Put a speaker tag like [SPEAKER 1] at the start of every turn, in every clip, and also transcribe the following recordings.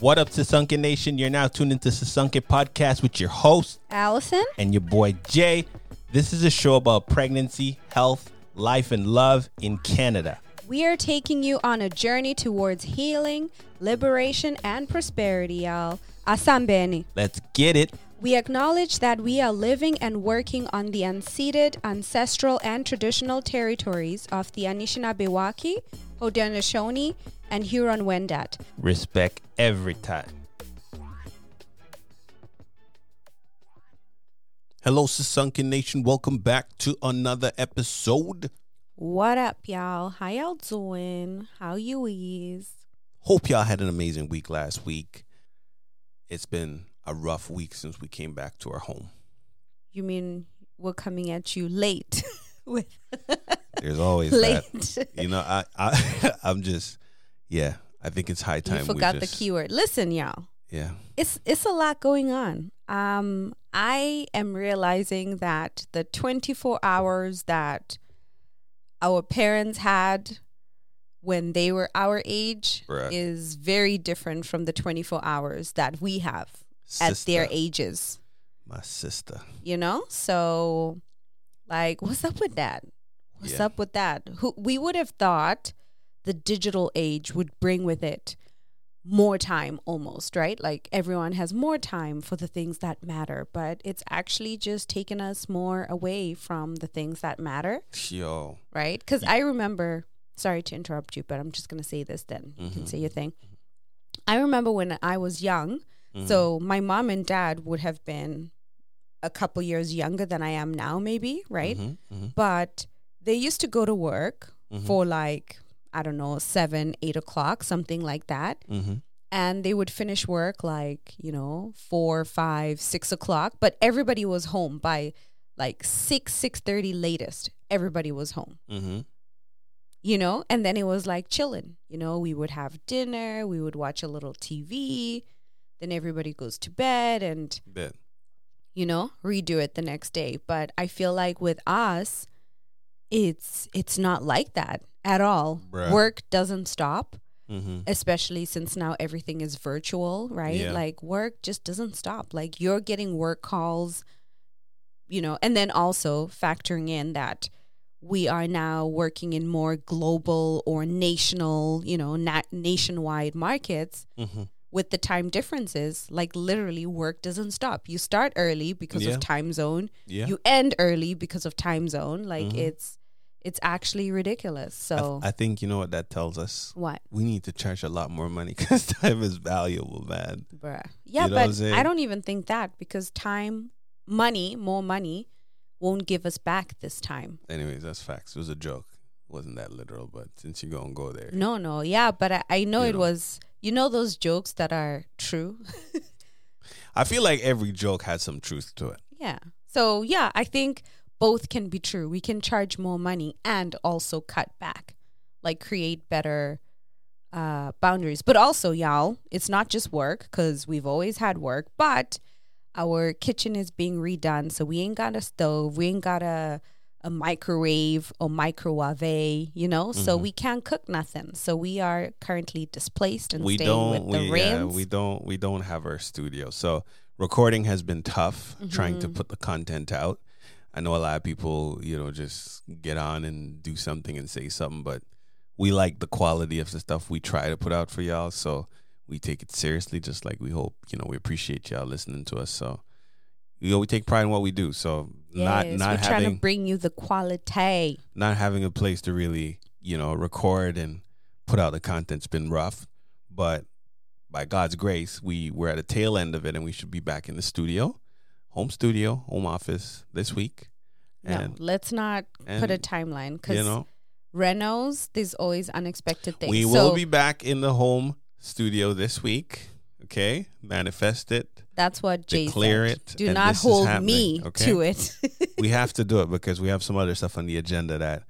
[SPEAKER 1] What up, Sisonke Nation? You're now tuned into Sisonke Podcast with your host
[SPEAKER 2] Allison
[SPEAKER 1] and your boy Jay. This is a show about pregnancy, health, life, and love in Canada.
[SPEAKER 2] We are taking you on a journey towards healing, liberation, and prosperity, y'all. Asambeni.
[SPEAKER 1] Let's get it.
[SPEAKER 2] We acknowledge that we are living and working on the unceded, ancestral, and traditional territories of the Anishinaabe, Haudenosaunee, and Huron Wendat.
[SPEAKER 1] Respect every time. Hello, Sisonke Nation. Welcome back to another episode.
[SPEAKER 2] What up, y'all? How y'all doing? How you is?
[SPEAKER 1] Hope y'all had an amazing week last week. It's been a rough week since we came back to our home.
[SPEAKER 2] You mean we're coming at you late with
[SPEAKER 1] There's always
[SPEAKER 2] late.
[SPEAKER 1] that. You know, I, I I'm just yeah, I think it's high time.
[SPEAKER 2] You forgot
[SPEAKER 1] we
[SPEAKER 2] the keyword. Listen, y'all.
[SPEAKER 1] Yeah.
[SPEAKER 2] It's it's a lot going on. Um, I am realizing that the 24 hours that our parents had when they were our age
[SPEAKER 1] Right.
[SPEAKER 2] is very different from the 24 hours that we have at their ages.
[SPEAKER 1] My sister.
[SPEAKER 2] You know, so like, what's up with that? What's
[SPEAKER 1] Yeah.
[SPEAKER 2] up with that? Who we would have thought the digital age would bring with it more time almost, right? Like everyone has more time for the things that matter, but it's actually just taken us more away from the things that matter,
[SPEAKER 1] Yo.
[SPEAKER 2] right? Cuz I remember, sorry to interrupt you, but I'm just going to say this then. You
[SPEAKER 1] Mm-hmm.
[SPEAKER 2] can say your thing. I remember when I was young,
[SPEAKER 1] Mm-hmm.
[SPEAKER 2] so my mom and dad would have been a couple years younger than I am now maybe, right?
[SPEAKER 1] Mhm, mhm,
[SPEAKER 2] But they used to go to work
[SPEAKER 1] Mhm.
[SPEAKER 2] for like I don't know, seven, eight o'clock, something like that
[SPEAKER 1] mhm.
[SPEAKER 2] and they would finish work like you know four five six o'clock but everybody was home by like six six thirty latest everybody was home
[SPEAKER 1] Mhm.
[SPEAKER 2] you know and then it was like chilling you know we would have dinner we would watch a little tv then everybody goes to bed and
[SPEAKER 1] Bet.
[SPEAKER 2] You know redo it the next day but i feel like with us it's it's not like that at all
[SPEAKER 1] Bruh.
[SPEAKER 2] work doesn't stop
[SPEAKER 1] Mhm.
[SPEAKER 2] especially since now everything is virtual, right?
[SPEAKER 1] Yeah.
[SPEAKER 2] Like work just doesn't stop. Like you're getting work calls, you know, and then also factoring in that we are now working in more global or national, you know, na- nationwide markets
[SPEAKER 1] Mhm.
[SPEAKER 2] With the time differences. Like literally, work doesn't stop. You start early because
[SPEAKER 1] Yeah.
[SPEAKER 2] of time zone.
[SPEAKER 1] Yeah.
[SPEAKER 2] You end early because of time zone. Like
[SPEAKER 1] Mhm.
[SPEAKER 2] it's it's actually ridiculous.
[SPEAKER 1] I, th-
[SPEAKER 2] So
[SPEAKER 1] I think you know what that tells us.
[SPEAKER 2] what?
[SPEAKER 1] We need to charge a lot more money because time is valuable, man.
[SPEAKER 2] Bruh. Yeah,
[SPEAKER 1] know
[SPEAKER 2] but? I don't even think that because time, money, more money won't give us back this time.
[SPEAKER 1] Anyways, that's facts. It was a joke. It wasn't that literal, but since you're gonna go there,
[SPEAKER 2] No, no. Yeah, but I, I know
[SPEAKER 1] You
[SPEAKER 2] it was, you know, those jokes that are true.
[SPEAKER 1] I feel like every joke has some truth to it.
[SPEAKER 2] yeah. So, yeah, I think both can be true. We can charge more money and also cut back, like create better uh, boundaries. But also, y'all, it's not just work because we've always had work, but our kitchen is being redone. So we ain't got a stove, we ain't got a, a microwave or microwave, you know, so
[SPEAKER 1] Mm-hmm.
[SPEAKER 2] we can't cook nothing. So we are currently displaced and
[SPEAKER 1] we
[SPEAKER 2] staying
[SPEAKER 1] don't
[SPEAKER 2] with the
[SPEAKER 1] we, yeah, we don't we don't have our studio so recording has been tough trying
[SPEAKER 2] Mm-hmm.
[SPEAKER 1] to put the content out i know a lot of people you know just get on and do something and say something but we like the quality of the stuff we try to put out for y'all so we take it seriously just like we hope you know we appreciate y'all listening to us so you know we take pride in what we do so not
[SPEAKER 2] Yes,
[SPEAKER 1] not
[SPEAKER 2] we're trying to bring you the quality.
[SPEAKER 1] not having a place to really, you know, record and put out the content's been rough. But by God's grace, we we're at the tail end of it, and we should be back in the studio, home studio, home office this week.
[SPEAKER 2] No, let's not put a timeline because
[SPEAKER 1] you know,
[SPEAKER 2] renos, there's always unexpected things.
[SPEAKER 1] we
[SPEAKER 2] so,
[SPEAKER 1] will be back in the home studio this week. Okay, manifest it.
[SPEAKER 2] That's what Jay
[SPEAKER 1] declare
[SPEAKER 2] said.
[SPEAKER 1] it,
[SPEAKER 2] Do not hold me
[SPEAKER 1] okay?
[SPEAKER 2] to it.
[SPEAKER 1] we have to do it because we have some other stuff on the agenda that.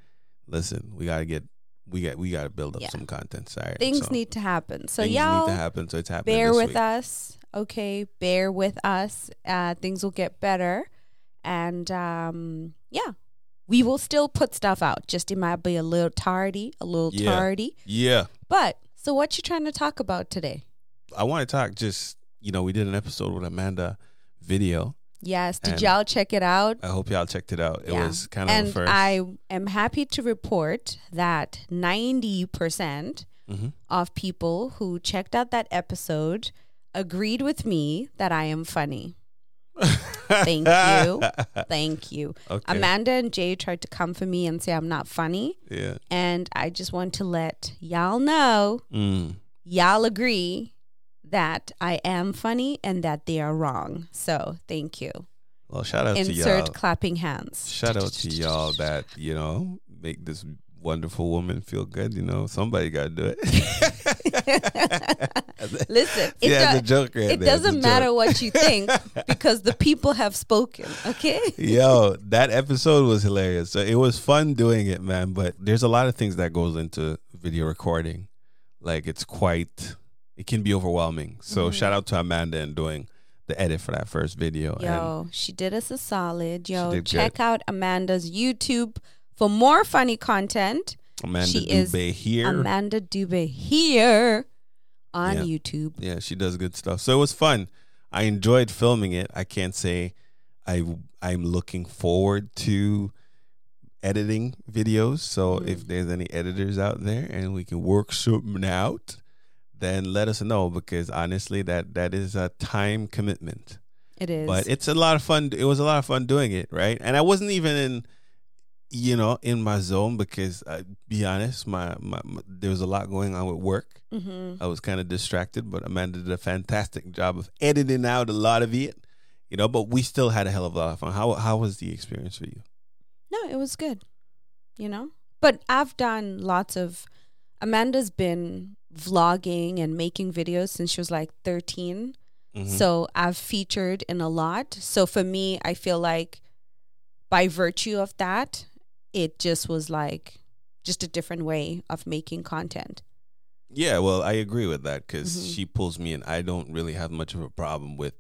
[SPEAKER 1] Listen, we gotta get. We got. We gotta build up
[SPEAKER 2] Yeah.
[SPEAKER 1] some content. Sorry,
[SPEAKER 2] Things
[SPEAKER 1] so.
[SPEAKER 2] need to happen. So
[SPEAKER 1] things
[SPEAKER 2] y'all
[SPEAKER 1] need to happen. So it's happening.
[SPEAKER 2] bear with
[SPEAKER 1] week.
[SPEAKER 2] us. Okay, bear with us. Uh, things will get better, and um, yeah, we will still put stuff out. Just it might be a little tardy, a little
[SPEAKER 1] Yeah.
[SPEAKER 2] tardy.
[SPEAKER 1] Yeah.
[SPEAKER 2] But so, what you trying to talk about today?
[SPEAKER 1] I want to talk just you know we did an episode with Amanda video.
[SPEAKER 2] Yes. Did y'all check it out?
[SPEAKER 1] I hope y'all checked it out. It
[SPEAKER 2] Yeah.
[SPEAKER 1] was kind of a
[SPEAKER 2] and
[SPEAKER 1] first.
[SPEAKER 2] I am happy to report that 90%
[SPEAKER 1] Mhm.
[SPEAKER 2] of people who checked out that episode agreed with me that I am funny. Thank you. Thank you.
[SPEAKER 1] Okay.
[SPEAKER 2] Amanda and Jay tried to come for me and say I'm not funny.
[SPEAKER 1] Yeah.
[SPEAKER 2] And I just want to let y'all know,
[SPEAKER 1] Mm.
[SPEAKER 2] y'all agree that I am funny and that they are wrong. So thank you.
[SPEAKER 1] Well, shout out to
[SPEAKER 2] Insert
[SPEAKER 1] y'all.
[SPEAKER 2] Insert clapping hands.
[SPEAKER 1] Shout out to y'all that you know make this wonderful woman feel good. You know, somebody got to do it.
[SPEAKER 2] Listen, it,
[SPEAKER 1] yeah,
[SPEAKER 2] do-
[SPEAKER 1] the joke right
[SPEAKER 2] it
[SPEAKER 1] there. It's a
[SPEAKER 2] doesn't matter what you think because the people have spoken. Okay.
[SPEAKER 1] Yo, that episode was hilarious. So it was fun doing it, man. But there's a lot of things that goes into video recording. Like it's quite, it can be overwhelming. So
[SPEAKER 2] Mm-hmm.
[SPEAKER 1] shout out to Amanda and doing the edit for that first video. And
[SPEAKER 2] Yo, she did us a solid. Yo, check
[SPEAKER 1] good.
[SPEAKER 2] out Amanda's YouTube for more funny content.
[SPEAKER 1] Amanda
[SPEAKER 2] she is
[SPEAKER 1] Dubé here.
[SPEAKER 2] Amanda Dubé here on
[SPEAKER 1] Yeah.
[SPEAKER 2] YouTube.
[SPEAKER 1] Yeah, she does good stuff. So it was fun. I enjoyed filming it. I can't say I I'm looking forward to editing videos. So
[SPEAKER 2] Mm.
[SPEAKER 1] if there's any editors out there and we can work something out, then let us know because honestly that that is a time commitment.
[SPEAKER 2] It is.
[SPEAKER 1] But it's a lot of fun. It was a lot of fun doing it, right? And I wasn't even in you know, in my zone because uh, be honest, my, my, my there was a lot going on with work.
[SPEAKER 2] hmm
[SPEAKER 1] I was kind of distracted, but Amanda did a fantastic job of editing out a lot of it. You know, but we still had a hell of a lot of fun. How how was the experience for you?
[SPEAKER 2] No, it was good. You know? But I've done lots of Amanda's been vlogging and making videos since she was like 13.
[SPEAKER 1] Mhm.
[SPEAKER 2] So I've featured in a lot. So for me, I feel like by virtue of that, it just was like just a different way of making content.
[SPEAKER 1] yeah, well, I agree with that because
[SPEAKER 2] Mhm.
[SPEAKER 1] she pulls me in. I don't really have much of a problem with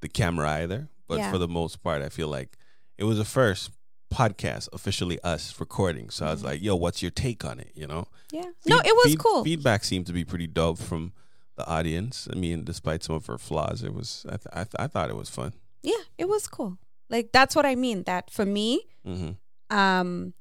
[SPEAKER 1] the camera either, but
[SPEAKER 2] Yeah.
[SPEAKER 1] for the most part, I feel like it was a first podcast officially us recording. So I was
[SPEAKER 2] Mhm.
[SPEAKER 1] like, "Yo, what's your take on it?" You know.
[SPEAKER 2] Yeah. no, it was cool.
[SPEAKER 1] Feedback seemed to be pretty dope from the audience. I mean, despite some of her flaws, it was. I th- I, th- I thought it was fun.
[SPEAKER 2] yeah, it was cool. Like that's what I mean. That for me,
[SPEAKER 1] hmm
[SPEAKER 2] um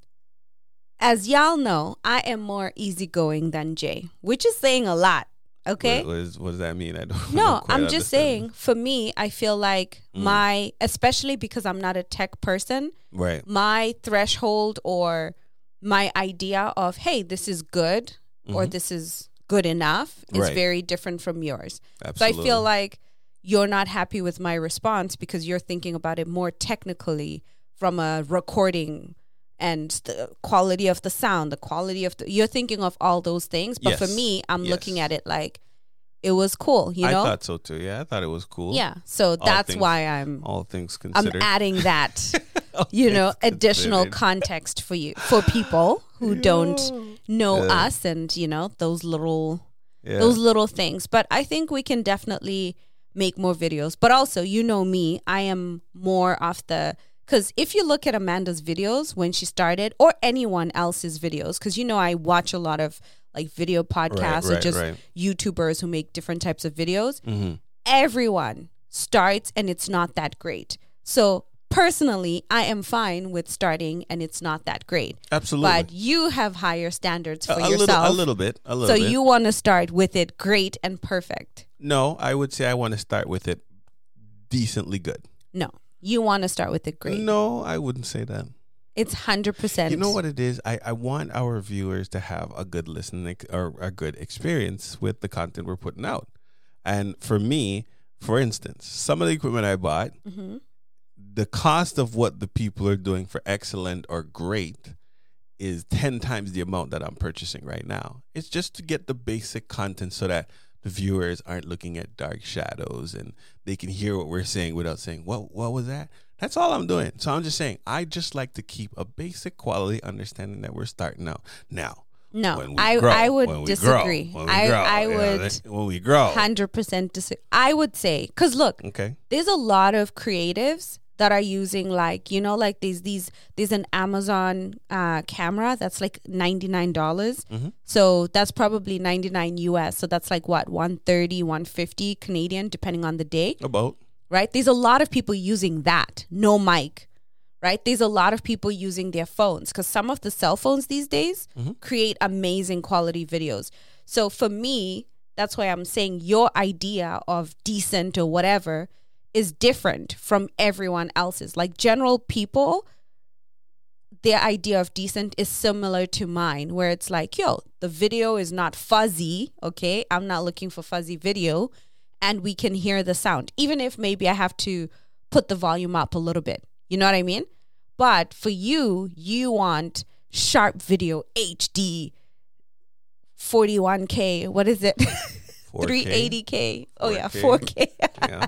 [SPEAKER 2] as y'all know, I am more easygoing than Jay, which is saying a lot. Okay.
[SPEAKER 1] What, what, is, what does that mean? I don't.
[SPEAKER 2] No, I'm just
[SPEAKER 1] understand.
[SPEAKER 2] saying, for me, I feel like
[SPEAKER 1] Mm.
[SPEAKER 2] my, especially because I'm not a tech person,
[SPEAKER 1] Right.
[SPEAKER 2] my threshold or my idea of, hey, this is good or
[SPEAKER 1] Mhm.
[SPEAKER 2] this is good enough is
[SPEAKER 1] Right.
[SPEAKER 2] very different from yours.
[SPEAKER 1] Absolutely.
[SPEAKER 2] So I feel like you're not happy with my response because you're thinking about it more technically from a recording and the quality of the sound, the quality of the, you're thinking of all those things. But for me, I'm looking at it like it was cool, you know, I
[SPEAKER 1] thought so too. Yeah, I thought it was cool.
[SPEAKER 2] yeah. So that's
[SPEAKER 1] things-
[SPEAKER 2] why I'm
[SPEAKER 1] All things considered.
[SPEAKER 2] I'm adding that, you know, additional
[SPEAKER 1] considered.
[SPEAKER 2] context for you for people who don't know
[SPEAKER 1] Yeah.
[SPEAKER 2] us and, you know, those little
[SPEAKER 1] Yeah.
[SPEAKER 2] those little things. But I think we can definitely make more videos. But also, you know me, I am more of the because if you look at Amanda's videos when she started, or anyone else's videos, because you know I watch a lot of like video podcasts or
[SPEAKER 1] right,
[SPEAKER 2] just
[SPEAKER 1] right.
[SPEAKER 2] YouTubers who make different types of videos.
[SPEAKER 1] hmm
[SPEAKER 2] Everyone starts and it's not that great. So personally, I am fine with starting and it's not that great.
[SPEAKER 1] Absolutely.
[SPEAKER 2] But you have higher standards for
[SPEAKER 1] a, a
[SPEAKER 2] yourself.
[SPEAKER 1] little, a little bit, a little
[SPEAKER 2] So
[SPEAKER 1] bit.
[SPEAKER 2] you want to start with it great and perfect.
[SPEAKER 1] no, I would say I want to start with it decently good.
[SPEAKER 2] No, you want to start with the great.
[SPEAKER 1] No, I wouldn't say that.
[SPEAKER 2] It's hundred percent.
[SPEAKER 1] You know what it is? I, I want our viewers to have a good listening or a good experience with the content we're putting out. And for me, for instance, some of the equipment I bought,
[SPEAKER 2] hmm
[SPEAKER 1] the cost of what the people are doing for excellent or great is 10 times the amount that I'm purchasing right now. It's just to get the basic content so that the viewers aren't looking at dark shadows and they can hear what we're saying without saying, "What what was that?" That's all I'm doing. So I'm just saying, I just like to keep a basic quality understanding that we're starting out. Now,
[SPEAKER 2] No, I
[SPEAKER 1] grow,
[SPEAKER 2] I would disagree.
[SPEAKER 1] grow,
[SPEAKER 2] I
[SPEAKER 1] grow,
[SPEAKER 2] I
[SPEAKER 1] know,
[SPEAKER 2] would
[SPEAKER 1] that- when we grow.
[SPEAKER 2] hundred percent disagree. I would say because look,
[SPEAKER 1] Okay.
[SPEAKER 2] there's a lot of creatives that are using like you know like these these there's an Amazon uh, camera that's like ninety nine dollars.
[SPEAKER 1] Mm-hmm.
[SPEAKER 2] So that's probably ninety nine US. So that's like what 130, 150 Canadian, depending on the day
[SPEAKER 1] About
[SPEAKER 2] right? There's a lot of people using that, no mic, right? There's a lot of people using their phones because some of the cell phones these days create amazing quality videos. So for me, that's why I'm saying your idea of decent or whatever is different from everyone else's. Like general people, their idea of decent is similar to mine, where it's like, yo, the video is not fuzzy. Okay. I'm not looking for fuzzy video. And we can hear the sound, even if maybe I have to put the volume up a little bit. You know what I mean? But for you, you want sharp video, HD, 41K. What is it?
[SPEAKER 1] 4K.
[SPEAKER 2] 380K. Oh, yeah,
[SPEAKER 1] 4K.
[SPEAKER 2] 4K.
[SPEAKER 1] Yeah.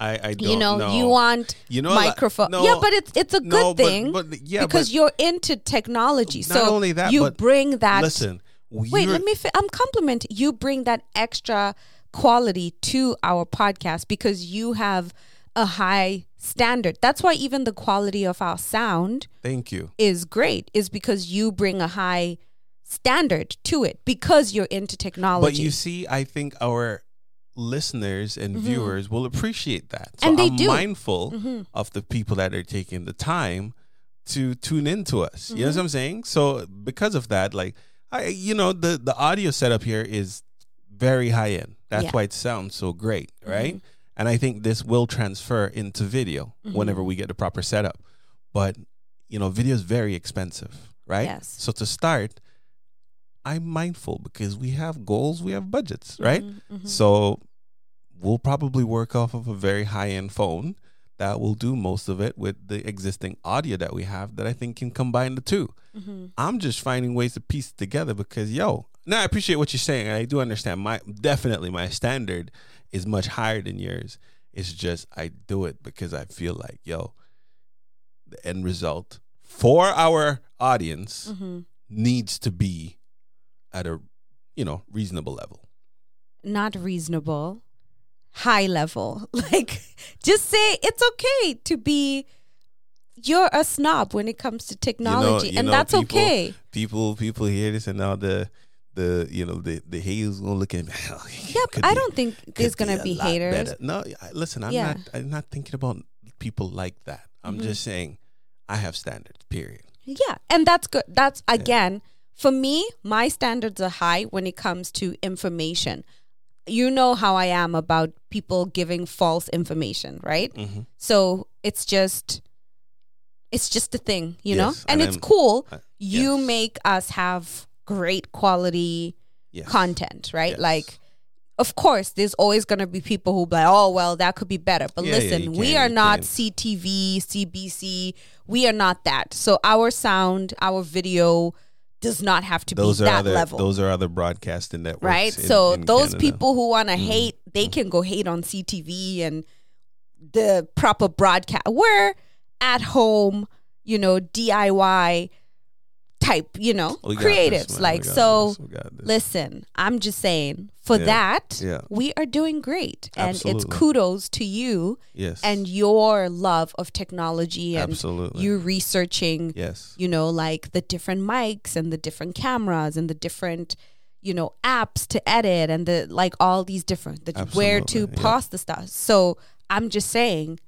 [SPEAKER 1] I, I don't
[SPEAKER 2] you know, you want
[SPEAKER 1] You know,
[SPEAKER 2] microphone.
[SPEAKER 1] no,
[SPEAKER 2] yeah, but it's it's a good
[SPEAKER 1] no, but-
[SPEAKER 2] thing
[SPEAKER 1] but, yeah,
[SPEAKER 2] because
[SPEAKER 1] but
[SPEAKER 2] you're into technology.
[SPEAKER 1] Not
[SPEAKER 2] so
[SPEAKER 1] only that,
[SPEAKER 2] you
[SPEAKER 1] but
[SPEAKER 2] bring that.
[SPEAKER 1] listen.
[SPEAKER 2] wait, let me. Fi- I'm complimenting you. Bring that extra quality to our podcast because you have a high standard. That's why even the quality of our sound
[SPEAKER 1] Thank you.
[SPEAKER 2] is great. Is because you bring a high standard to it because you're into technology.
[SPEAKER 1] But you see, I think our listeners and viewers will appreciate that. So
[SPEAKER 2] Mm-hmm. And they
[SPEAKER 1] I'm
[SPEAKER 2] do.
[SPEAKER 1] mindful
[SPEAKER 2] Mm-hmm.
[SPEAKER 1] of the people that are taking the time to tune into us. You know
[SPEAKER 2] Mm-hmm.
[SPEAKER 1] what I'm saying? So because of that, like I you know, the the audio setup here is very high end. That's
[SPEAKER 2] Yeah. Mm-hmm.
[SPEAKER 1] why it sounds so great, right? And I think this will transfer into video
[SPEAKER 2] Mm-hmm.
[SPEAKER 1] whenever we get the proper setup. But you know, video is very expensive, right?
[SPEAKER 2] Yes.
[SPEAKER 1] So to start, I'm mindful because we have goals, we have budgets, right?
[SPEAKER 2] Mm-hmm.
[SPEAKER 1] So we'll probably work off of a very high end phone that will do most of it with the existing audio that we have that I think can combine the 2
[SPEAKER 2] Mm-hmm.
[SPEAKER 1] I'm just finding ways to piece it together because yo, now I appreciate what you're saying. and I do understand my definitely my standard is much higher than yours. It's just I do it because I feel like yo, the end result for our audience
[SPEAKER 2] Mm-hmm.
[SPEAKER 1] needs to be at a you know reasonable level.
[SPEAKER 2] not reasonable, high level. Like, just say it's okay to be. You're a snob when it comes to technology,
[SPEAKER 1] you
[SPEAKER 2] and
[SPEAKER 1] know,
[SPEAKER 2] that's
[SPEAKER 1] people-
[SPEAKER 2] okay.
[SPEAKER 1] People people hear this and now the the you know the the haters gonna look at me.
[SPEAKER 2] Yeah, but I don't think there's gonna be haters.
[SPEAKER 1] better. No, listen, I'm
[SPEAKER 2] Yeah.
[SPEAKER 1] not I'm not thinking about people like that. I'm
[SPEAKER 2] Mhm.
[SPEAKER 1] just saying I have standards. Period.
[SPEAKER 2] Yeah, and that's good. That's again for me. My standards are high when it comes to information. You know how I am about people giving false information, right?
[SPEAKER 1] Mhm.
[SPEAKER 2] So it's just, it's just a thing, you know, and,
[SPEAKER 1] and
[SPEAKER 2] it's
[SPEAKER 1] I'm-
[SPEAKER 2] cool.
[SPEAKER 1] uh,
[SPEAKER 2] you make us have great quality
[SPEAKER 1] Yes.
[SPEAKER 2] content, right?
[SPEAKER 1] Yes.
[SPEAKER 2] Like, of course, there's always going to be people who be like, oh, well, that could be better. But
[SPEAKER 1] Yeah, yeah,
[SPEAKER 2] listen,
[SPEAKER 1] you
[SPEAKER 2] we
[SPEAKER 1] can't-
[SPEAKER 2] are not
[SPEAKER 1] can't.
[SPEAKER 2] CTV, CBC. We are not that. So our sound, our video does not have to
[SPEAKER 1] those
[SPEAKER 2] be that
[SPEAKER 1] other
[SPEAKER 2] level.
[SPEAKER 1] those are other broadcasting networks.
[SPEAKER 2] right?
[SPEAKER 1] in-
[SPEAKER 2] so
[SPEAKER 1] in
[SPEAKER 2] those
[SPEAKER 1] Canada.
[SPEAKER 2] people who want to
[SPEAKER 1] Mhm.
[SPEAKER 2] hate, they can go hate on CTV and the proper broadcast. We're at home, you know, DIY type, you know, creatives.
[SPEAKER 1] this,
[SPEAKER 2] like so
[SPEAKER 1] this. We got this.
[SPEAKER 2] listen, I'm just saying for
[SPEAKER 1] Yeah.
[SPEAKER 2] that,
[SPEAKER 1] Yeah.
[SPEAKER 2] we are doing great. And it's kudos to you
[SPEAKER 1] yes
[SPEAKER 2] and your love of technology and
[SPEAKER 1] absolutely
[SPEAKER 2] you researching,
[SPEAKER 1] yes
[SPEAKER 2] you know, like the different mics and the different cameras and the different, you know, apps to edit and the like all these different the, where to
[SPEAKER 1] Absolutely, yeah.
[SPEAKER 2] pause the stuff. So I'm just saying,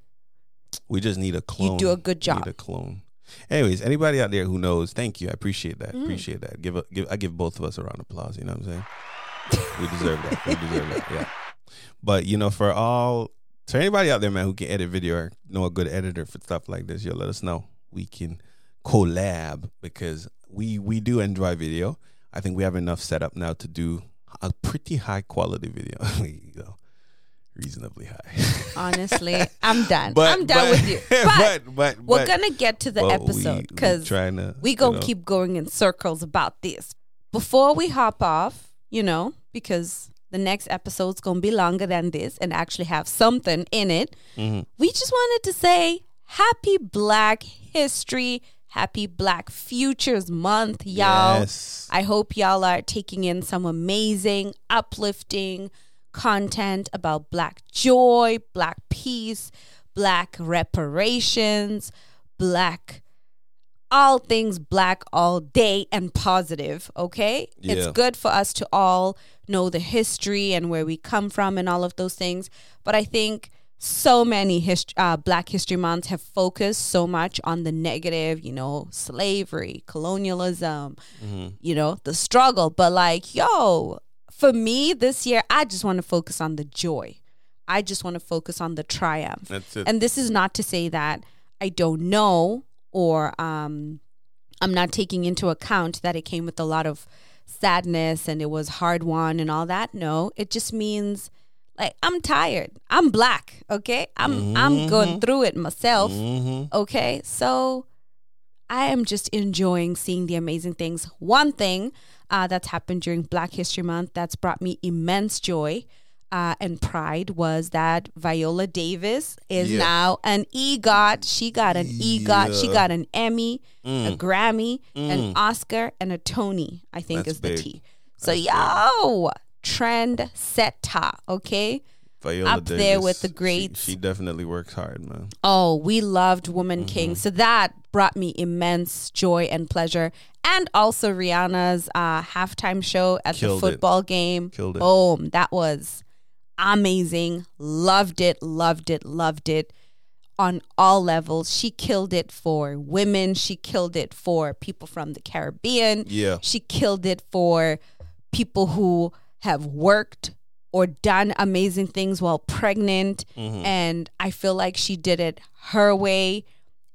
[SPEAKER 1] we just need a clone.
[SPEAKER 2] You do a good job.
[SPEAKER 1] Need a clone. Anyways, anybody out there who knows, thank you. I appreciate that.
[SPEAKER 2] Mm.
[SPEAKER 1] Appreciate that. Give a, give I give both of us a round of applause. You know what I'm saying? we deserve that. We deserve that. Yeah. But you know, for all for anybody out there, man, who can edit video or know a good editor for stuff like this, yo, let us know. We can collab because we we do enjoy video. I think we have enough setup now to do a pretty high quality video. you know, reasonably high.
[SPEAKER 2] honestly, I'm done. But, I'm done
[SPEAKER 1] but-
[SPEAKER 2] with you. But,
[SPEAKER 1] but but
[SPEAKER 2] we're gonna get to the episode because we
[SPEAKER 1] you
[SPEAKER 2] gonna
[SPEAKER 1] know,
[SPEAKER 2] keep going in circles about this. Before we hop off, you know, because the next episode's gonna be longer than this and actually have something in it.
[SPEAKER 1] Mhm.
[SPEAKER 2] We just wanted to say happy Black History, happy Black Futures Month, y'all.
[SPEAKER 1] Yes.
[SPEAKER 2] I hope y'all are taking in some amazing, uplifting content about Black joy, Black peace, black reparations, black all things black all day and positive, okay? It's good for us to all know the history and where we come from and all of those things. But I think so many hist- uh, Black History Months have focused so much on the negative, you know, slavery, colonialism, you know, the struggle. But like, yo, for me this year, I just want to focus on the joy. I just want to focus on the triumph.
[SPEAKER 1] That's it.
[SPEAKER 2] And this is not to say that I don't know or um, I'm not taking into account that it came with a lot of sadness and it was hard won and all that. No, it just means like I'm tired. I'm black. Okay, I'm I'm going through it myself.
[SPEAKER 1] hmm
[SPEAKER 2] Okay, so I am just enjoying seeing the amazing things. One thing uh, that's happened during Black History Month that's brought me immense joy uh, and pride was that Viola Davis is
[SPEAKER 1] Yeah.
[SPEAKER 2] now an EGOT. She got an EGOT. She got an Emmy, a
[SPEAKER 1] Mm.
[SPEAKER 2] Grammy, an
[SPEAKER 1] Mm.
[SPEAKER 2] Oscar, and a Tony. I think
[SPEAKER 1] That's
[SPEAKER 2] is the. T. So
[SPEAKER 1] That's big.
[SPEAKER 2] yo, trend setter. Okay.
[SPEAKER 1] Viola
[SPEAKER 2] Up there with the
[SPEAKER 1] she-
[SPEAKER 2] greats.
[SPEAKER 1] She, definitely works hard, man.
[SPEAKER 2] Oh, we loved Woman
[SPEAKER 1] Mm-hmm.
[SPEAKER 2] King. So that brought me immense joy and pleasure. And also Rihanna's uh, halftime show at
[SPEAKER 1] Killed
[SPEAKER 2] the
[SPEAKER 1] it.
[SPEAKER 2] football game.
[SPEAKER 1] Killed it.
[SPEAKER 2] Boom. That was amazing. Loved it, loved it, loved it on all levels. She killed it for women. She killed it for people from the Caribbean.
[SPEAKER 1] Yeah.
[SPEAKER 2] She killed it for people who have worked or done amazing things while pregnant.
[SPEAKER 1] Mhm.
[SPEAKER 2] And I feel like she did it her way.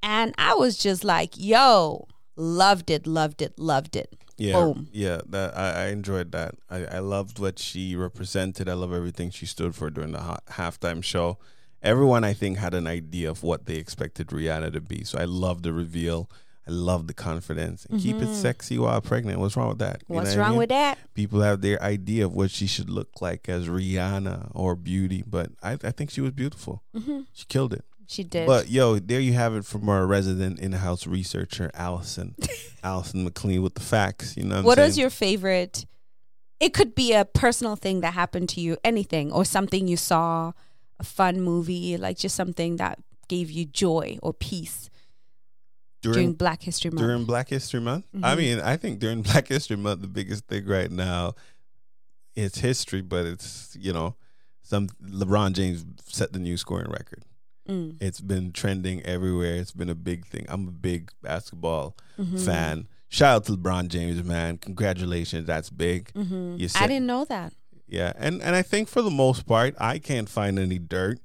[SPEAKER 2] And I was just like, yo, loved it, loved it, loved it.
[SPEAKER 1] Yeah,
[SPEAKER 2] Boom.
[SPEAKER 1] yeah. That I, I enjoyed that. I, I loved what she represented. I love everything she stood for during the ha- halftime show. Everyone, I think, had an idea of what they expected Rihanna to be. So I love the reveal. I love the confidence. And keep it sexy while pregnant. What's wrong with that? You
[SPEAKER 2] Mm-hmm. What's
[SPEAKER 1] what I
[SPEAKER 2] wrong
[SPEAKER 1] mean?
[SPEAKER 2] with that?
[SPEAKER 1] People have their idea of what she should look like as Rihanna or beauty, but I, I think she was beautiful.
[SPEAKER 2] hmm
[SPEAKER 1] She killed it.
[SPEAKER 2] She did.
[SPEAKER 1] But yo, there you have it from our resident in-house researcher, Allison, Allison McLean, with the facts. You know what,
[SPEAKER 2] what
[SPEAKER 1] I'm
[SPEAKER 2] is
[SPEAKER 1] saying?
[SPEAKER 2] your favorite? It could be a personal thing that happened to you, anything, or something you saw, a fun movie, like just something that gave you joy or peace during,
[SPEAKER 1] during
[SPEAKER 2] Black History Month.
[SPEAKER 1] during Black History Month? I
[SPEAKER 2] Mhm.
[SPEAKER 1] mean, I think during Black History Month, the biggest thing right now, it's history, but it's you know, some LeBron James set the new scoring record.
[SPEAKER 2] Mm.
[SPEAKER 1] It's been trending everywhere. It's been a big thing. I'm a big basketball
[SPEAKER 2] Mhm.
[SPEAKER 1] fan. Shout out to LeBron James, man. Congratulations. That's big.
[SPEAKER 2] Mhm.
[SPEAKER 1] You
[SPEAKER 2] I didn't know that.
[SPEAKER 1] Yeah. And and I think for the most part, I can't find any dirt.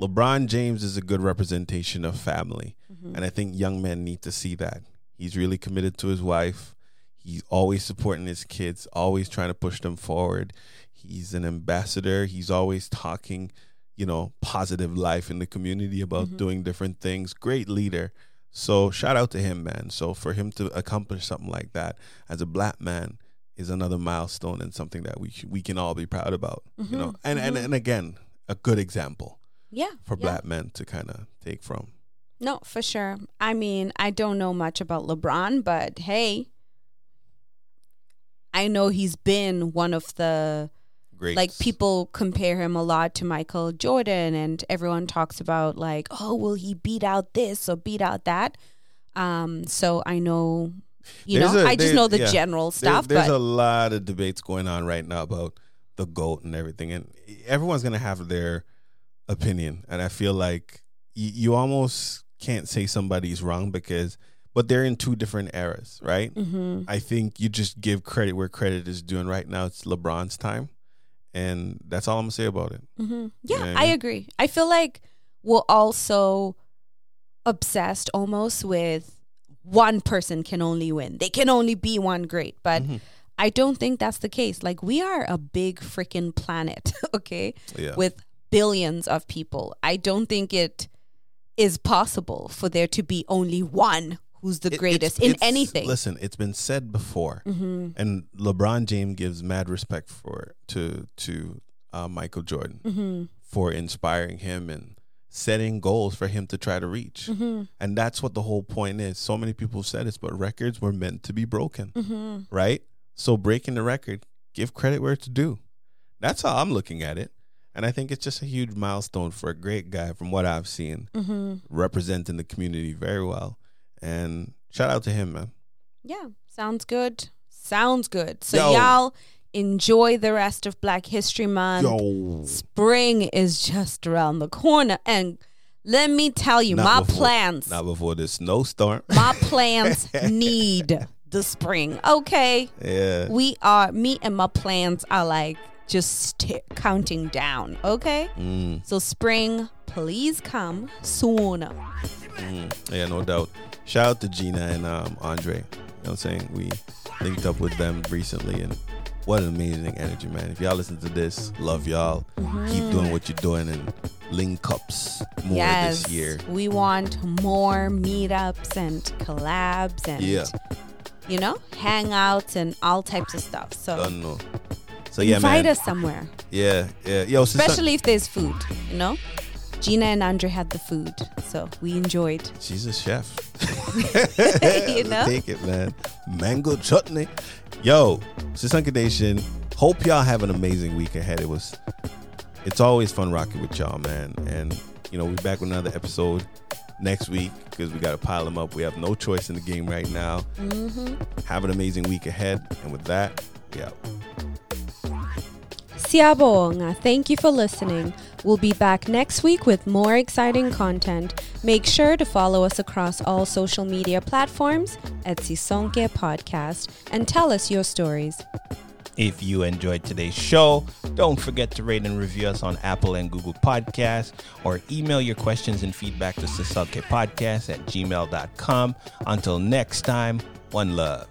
[SPEAKER 1] LeBron James is a good representation of family.
[SPEAKER 2] Mhm.
[SPEAKER 1] And I think young men need to see that. He's really committed to his wife. He's always supporting his kids, always trying to push them forward. He's an ambassador. He's always talking, you know, positive life in the community about
[SPEAKER 2] Mhm.
[SPEAKER 1] doing different things. Great leader. So shout out to him, man. So for him to accomplish something like that as a black man is another milestone and something that we sh- we can all be proud about. You know,
[SPEAKER 2] Mhm.
[SPEAKER 1] and and
[SPEAKER 2] Mhm.
[SPEAKER 1] and again, a good example
[SPEAKER 2] Yeah.
[SPEAKER 1] for
[SPEAKER 2] yeah.
[SPEAKER 1] black men to kind of take from.
[SPEAKER 2] No, for sure. I mean, I don't know much about LeBron, but hey, I know he's been one of the
[SPEAKER 1] Great.
[SPEAKER 2] like people compare him a lot to Michael Jordan and everyone talks about like, oh, will he beat out this or beat out that? Um, so I know you
[SPEAKER 1] There's
[SPEAKER 2] know,
[SPEAKER 1] a-
[SPEAKER 2] I just know the
[SPEAKER 1] yeah.
[SPEAKER 2] general
[SPEAKER 1] There-
[SPEAKER 2] stuff,
[SPEAKER 1] there's
[SPEAKER 2] but
[SPEAKER 1] a lot of debates going on right now about the goat and everything, and everyone's gonna have their opinion. And I feel like you, you almost can't say somebody's wrong because, but they're in two different eras, right?
[SPEAKER 2] Mhm.
[SPEAKER 1] I think you just give credit where credit is due, and right now it's LeBron's time, and that's all I'm gonna say about it.
[SPEAKER 2] hmm Yeah. I agree. I feel like we're also obsessed almost with one person can only win. They can only be one great. But
[SPEAKER 1] Mhm.
[SPEAKER 2] I don't think that's the case. Like we are a big freaking planet, okay,
[SPEAKER 1] Yeah,
[SPEAKER 2] with billions of people. I don't think it is possible for there to be only one who's the
[SPEAKER 1] It- it's-
[SPEAKER 2] greatest in
[SPEAKER 1] it's-
[SPEAKER 2] anything.
[SPEAKER 1] Listen, it's been said before.
[SPEAKER 2] hmm
[SPEAKER 1] and LeBron James gives mad respect for to to uh, Michael Jordan
[SPEAKER 2] hmm
[SPEAKER 1] for inspiring him and setting goals for him to try to reach.
[SPEAKER 2] hmm
[SPEAKER 1] And that's what the whole point is. So many people said this, but records were meant to be broken,
[SPEAKER 2] hmm
[SPEAKER 1] right? So breaking the record, give credit where it's due. That's how I'm looking at it. And I think it's just a huge milestone for a great guy from what I've seen,
[SPEAKER 2] Mm-hmm.
[SPEAKER 1] representing the community very well. And shout out to him, man.
[SPEAKER 2] Yeah, sounds good. Sounds good. So
[SPEAKER 1] Yo.
[SPEAKER 2] y'all enjoy the rest of Black History Month.
[SPEAKER 1] Yo.
[SPEAKER 2] Spring is just around the corner, and let me tell you,
[SPEAKER 1] Not
[SPEAKER 2] my
[SPEAKER 1] before-
[SPEAKER 2] plants,
[SPEAKER 1] Not before the snowstorm.
[SPEAKER 2] my plants need the spring. Okay,
[SPEAKER 1] yeah.
[SPEAKER 2] we are me and my plants are like just t- counting down. Okay,
[SPEAKER 1] Mm,
[SPEAKER 2] so spring, please come soon.
[SPEAKER 1] mm. Yeah, no doubt. Shout out to Gina and um, Andre. You know what I'm saying? We linked up with them recently and what an amazing energy, man. If y'all listen to this, love y'all. Keep doing what you're doing and link ups more
[SPEAKER 2] yes,
[SPEAKER 1] this year.
[SPEAKER 2] we want more meetups and collabs and
[SPEAKER 1] Yeah.
[SPEAKER 2] you know hangouts and all types of stuff. So
[SPEAKER 1] Don't know. So yeah,
[SPEAKER 2] invite
[SPEAKER 1] man.
[SPEAKER 2] us somewhere.
[SPEAKER 1] Yeah, yeah. Yo, so
[SPEAKER 2] especially if there's food. You know, Gina and Andre had the food, so we enjoyed.
[SPEAKER 1] she's a chef.
[SPEAKER 2] You know?
[SPEAKER 1] Take it, man. Mango chutney. Yo, Sisonke Nation. Hope y'all have an amazing week ahead. It was it's always fun rocking with y'all, man. And you know, we're back with another episode next week because we gotta pile them up. We have no choice in the game right now.
[SPEAKER 2] Mm-hmm.
[SPEAKER 1] Have an amazing week ahead. And with that, yeah.
[SPEAKER 2] Siyabonga, thank you for listening. We'll be back next week with more exciting content. Make sure to follow us across all social media platforms at Sisonke Podcast and tell us your stories.
[SPEAKER 3] If you enjoyed today's show, don't forget to rate and review us on Apple and Google Podcasts or email your questions and feedback to Podcast at gmail.com. Until next time, one love.